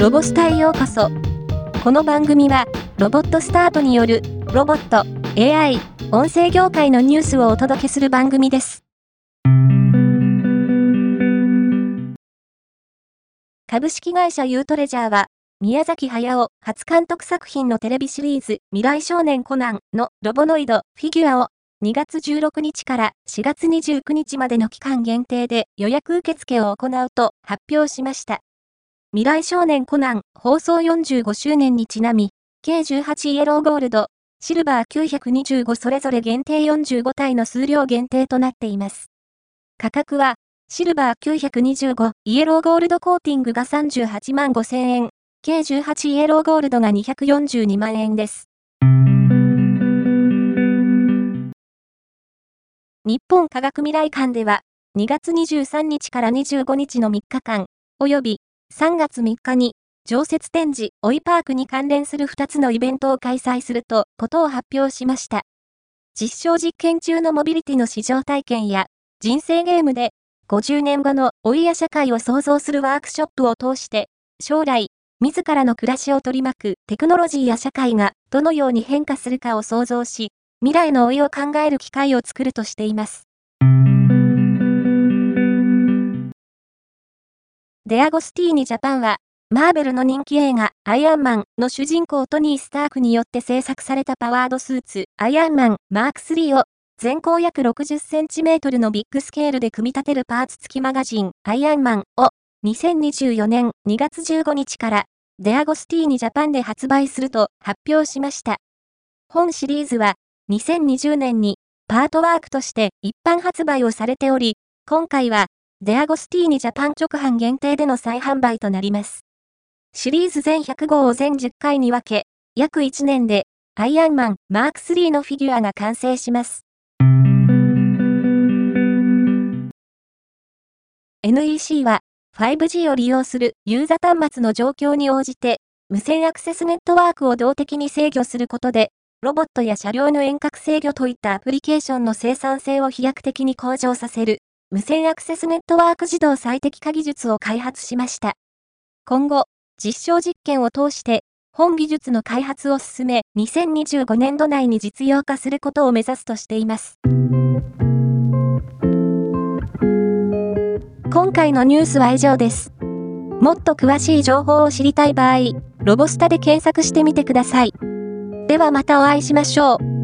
ロボスタへようこそ。この番組は、ロボットスタートによる、ロボット、AI、音声業界のニュースをお届けする番組です。株式会社ユートレジャーは、宮崎駿初監督作品のテレビシリーズ未来少年コナンのロボノイドフィギュアを2月16日から4月29日までの期間限定で予約受付を行うと発表しました。未来少年コナン放送45周年にちなみ、計18イエローゴールド、シルバー925それぞれ限定45体の数量限定となっています。価格は、シルバー925、イエローゴールドコーティングが38万5千円、計18イエローゴールドが242万円です。日本科学未来館では、2月23日から25日の3日間、及び3月3日に、常設展示、オイパークに関連する2つのイベントを開催すると、ことを発表しました。実証実験中のモビリティの試乗体験や、人生ゲームで、50年後の老いや社会を創造するワークショップを通して、将来、自らの暮らしを取り巻くテクノロジーや社会がどのように変化するかを想像し、未来の老いを考える機会を作るとしています。デアゴスティーニジャパンは、マーベルの人気映画、アイアンマンの主人公トニー・スタークによって制作されたパワードスーツ、アイアンマンマーク3を、全高約60センチメートルのビッグスケールで組み立てるパーツ付きマガジン、アイアンマンを、2024年2月15日から、デアゴスティーニジャパンで発売すると発表しました。本シリーズは、2020年にパートワークとして一般発売をされており、今回はデアゴスティーニジャパン直販限定での再販売となります。シリーズ全100号を全10回に分け、約1年で、アイアンマンマーク3のフィギュアが完成します。NEC は 5G を利用するユーザ端末の状況に応じて無線アクセスネットワークを動的に制御することでロボットや車両の遠隔制御といったアプリケーションの生産性を飛躍的に向上させる無線アクセスネットワーク自動最適化技術を開発しました。今後、実証実験を通して、本技術の開発を進め、2025年度内に実用化することを目指すとしています。今回のニュースは以上です。もっと詳しい情報を知りたい場合、ロボスタで検索してみてください。ではまたお会いしましょう。